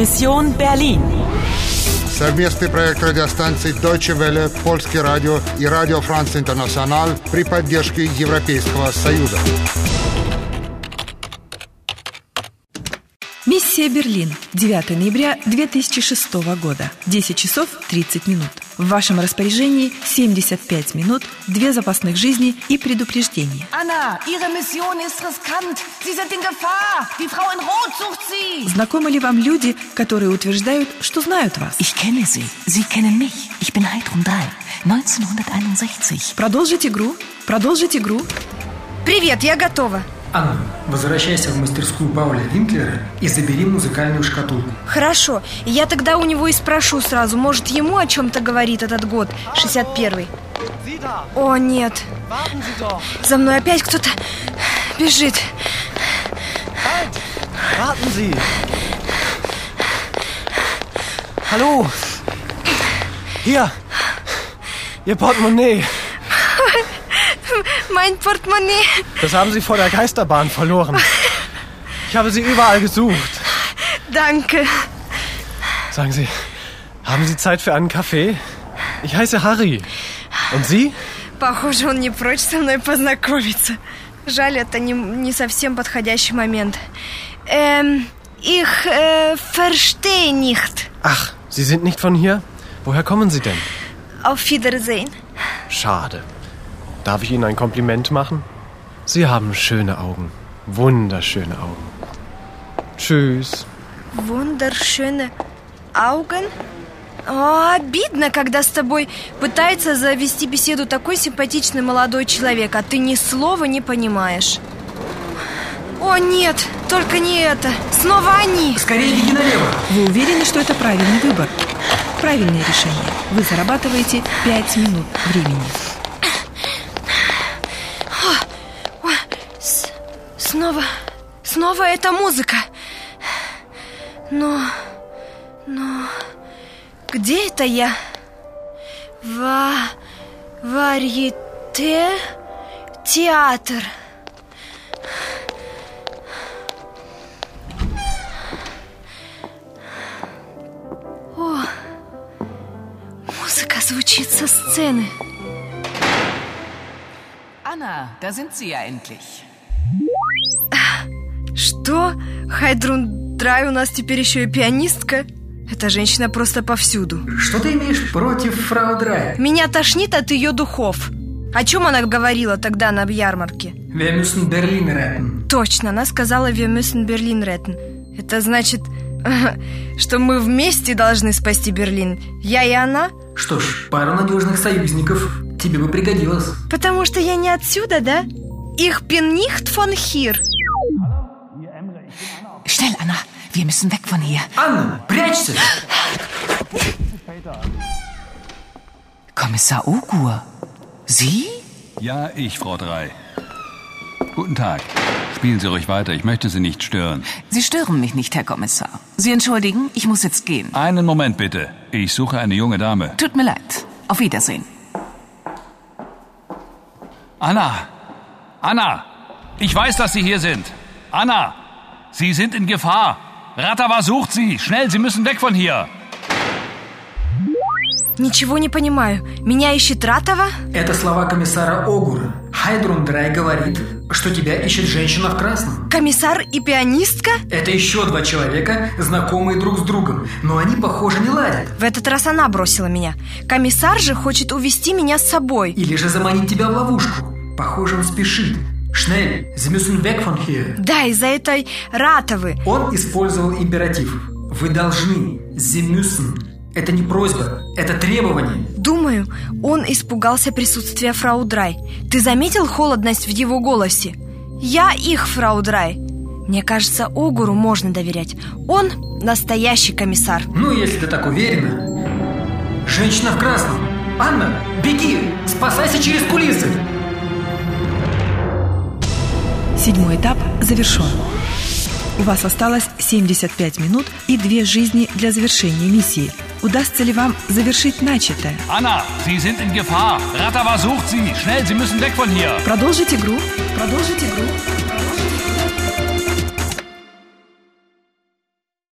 Mission Berlin. Совместный проект радиостанций Deutsche Welle, Польский радио и Радио Франц Интернационал при поддержке Европейского Союза. Миссия Берлин. 9 ноября 2006 года. 10 часов 30 минут. В вашем распоряжении 75 минут, две запасных жизни и предупреждение. Anna, Ihre Mission ist riskant. Sie sind in Gefahr. Die Frau in Rot sucht Sie. Знакомы ли вам люди, которые утверждают, что знают вас? Ich kenne Sie. Sie kennen mich. Ich bin Heidrun 3. 1961. Продолжить игру. Продолжить игру. Привет, я готова. Анна, возвращайся в мастерскую Пауля Винклера и забери музыкальную шкатулку. Хорошо, я тогда у него и спрошу сразу, может, ему о чем-то говорит этот год, 61-й. О, нет. За мной опять кто-то бежит. Warten Sie! Hallo! Hier! Ihr Portemonnaie! Mein Portemonnaie. Das haben Sie vor der Geisterbahn verloren. Ich habe Sie überall gesucht. Danke. Sagen Sie, haben Sie Zeit für einen Kaffee? Ich heiße Harry. Und Sie? Похоже, он не прочь со мной познакомиться. Жаль, это не, не совсем подходящий момент. Эм, ich äh, verstehe nicht. Ach, Sie sind nicht von hier? Woher kommen Sie denn? Auf Wiedersehen. Schade. Darf ich Ihnen ein Kompliment machen? Sie haben schöne Augen. Wunderschöne Augen. Tschüss. Wunderschöne Augen. О, обидно, когда с тобой пытается завести беседу такой симпатичный молодой человек, а ты ни слова не понимаешь. О, нет, только не это. Снова они. Скорее беги налево. Вы уверены, что это правильный выбор? Правильное решение. Вы зарабатываете 5 минут времени. С- снова, снова эта музыка. Но, но, где это я? Ва, варьете, театр. О, музыка звучит со сцены. Anna, da sind Sie ja endlich. Что? Хайдрун Драй у нас теперь еще и пианистка? Эта женщина просто повсюду. Что ты имеешь против фрау Драй? Меня тошнит от ее духов. О чем она говорила тогда на ярмарке? Müssen Berlin retten. Точно, она сказала «Wir müssen Berlin retten». Это значит, что мы вместе должны спасти Берлин. Я и она? Что ж, пару надежных союзников тебе бы пригодилось. Потому что я не отсюда, да? Bin nicht von hier. Schnell, Anna. Wir müssen weg von hier. Anna, Brezel! Kommissar Ogur. Sie? Ja, ich, Frau Drei. Guten Tag. Spielen Sie ruhig weiter. Ich möchte Sie nicht stören. Sie stören mich nicht, Herr Kommissar. Sie entschuldigen, ich muss jetzt gehen. Einen Moment bitte. Ich suche eine junge Dame. Tut mir leid. Auf Wiedersehen. Anna! Anna! Ich weiß, dass Sie hier sind. Anna! Sie sind in Gefahr. Ratawa sucht Sie. Schnell, Sie müssen weg von hier. Ничего не понимаю. Меня ищет Ратова? Это слова комиссара Огура. Хайдрун Драй говорит, что тебя ищет женщина в красном. Комиссар и пианистка? Это еще два человека, знакомые друг с другом, но они, похоже, не ладят. В этот раз она бросила меня. Комиссар же хочет увести меня с собой. Или же заманить тебя в ловушку. Похоже, он спешит. Schnell, Sie müssen weg von hier. Да, из-за этой Ратовы. Он использовал императив. Вы должны. Sie müssen. Это не просьба, это требование. Думаю, он испугался присутствия фрау Драй. Ты заметил холодность в его голосе? Я их, фрау Драй. Мне кажется, Огуру можно доверять. Он настоящий комиссар. Ну, если ты так уверена. Женщина в красном. Анна, беги! Спасайся через кулисы! Седьмой этап завершен. У вас осталось 75 минут и две жизни для завершения миссии. Удастся ли вам завершить начатое? Anna, Sie sind in Gefahr. Ratawa sucht Sie. Schnell, Sie müssen weg von hier. Продолжить игру. Продолжить игру.